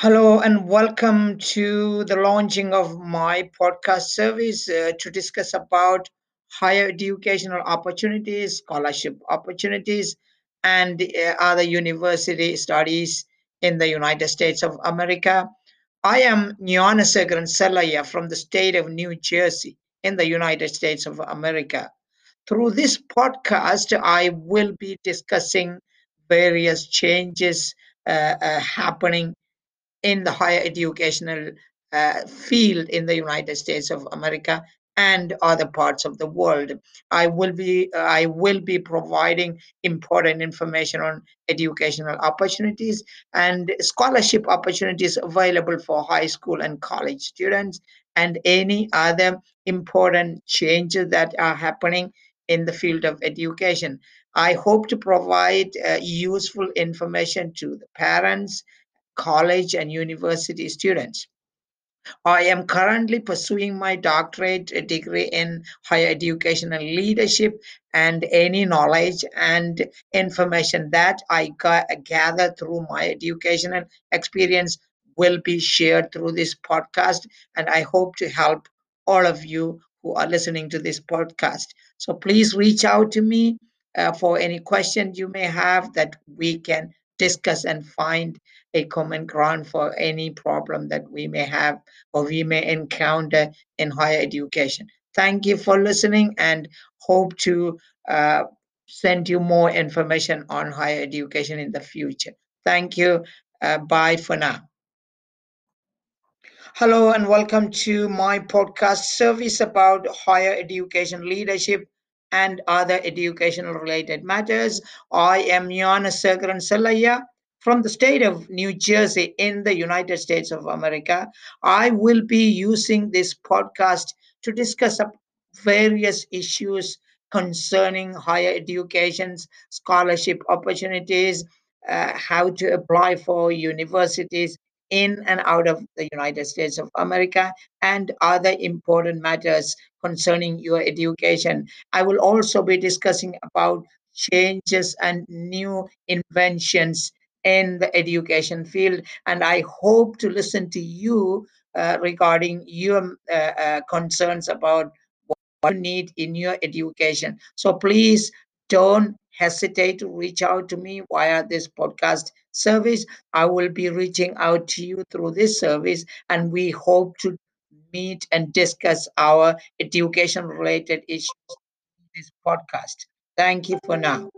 Hello and welcome to the launching of my podcast service uh, to discuss about higher educational opportunities, scholarship opportunities, and uh, other university studies in the United States of America. I am Gnanaseharan Selliah from the state of New Jersey in the United States of America. Through this podcast, I will be discussing various changes uh, uh, happening in the higher educational uh, field in the United States of America and other parts of the world. I will be I will be providing important information on educational opportunities and scholarship opportunities available for high school and college students and any other important changes that are happening in the field of education. I hope to provide uh, useful information to the parents college and university students. I am currently pursuing my doctorate degree in higher education and leadership, and any knowledge and information that I gather through my educational experience will be shared through this podcast. And I hope to help all of you who are listening to this podcast. So please reach out to me uh, for any questions you may have that we can discuss and find a common ground for any problem that we may have or we may encounter in higher education. Thank you for listening and hope to uh, send you more information on higher education in the future. Thank you. Uh, bye for now. Hello and welcome to my podcast service about higher education leadership and other educational related matters. I am Yana Gnanaseharan Selliah from the state of New Jersey in the United States of America. I will be using this podcast to discuss various issues concerning higher education's scholarship opportunities, uh, how to apply for universities in and out of the United States of America, and other important matters concerning your education. I will also be discussing about changes and new inventions in the education field. And I hope to listen to you uh, regarding your uh, uh, concerns about what you need in your education. So please don't hesitate to reach out to me via this podcast service. I will be reaching out to you through this service, and we hope to meet and discuss our education related issues in this podcast. Thank you for now.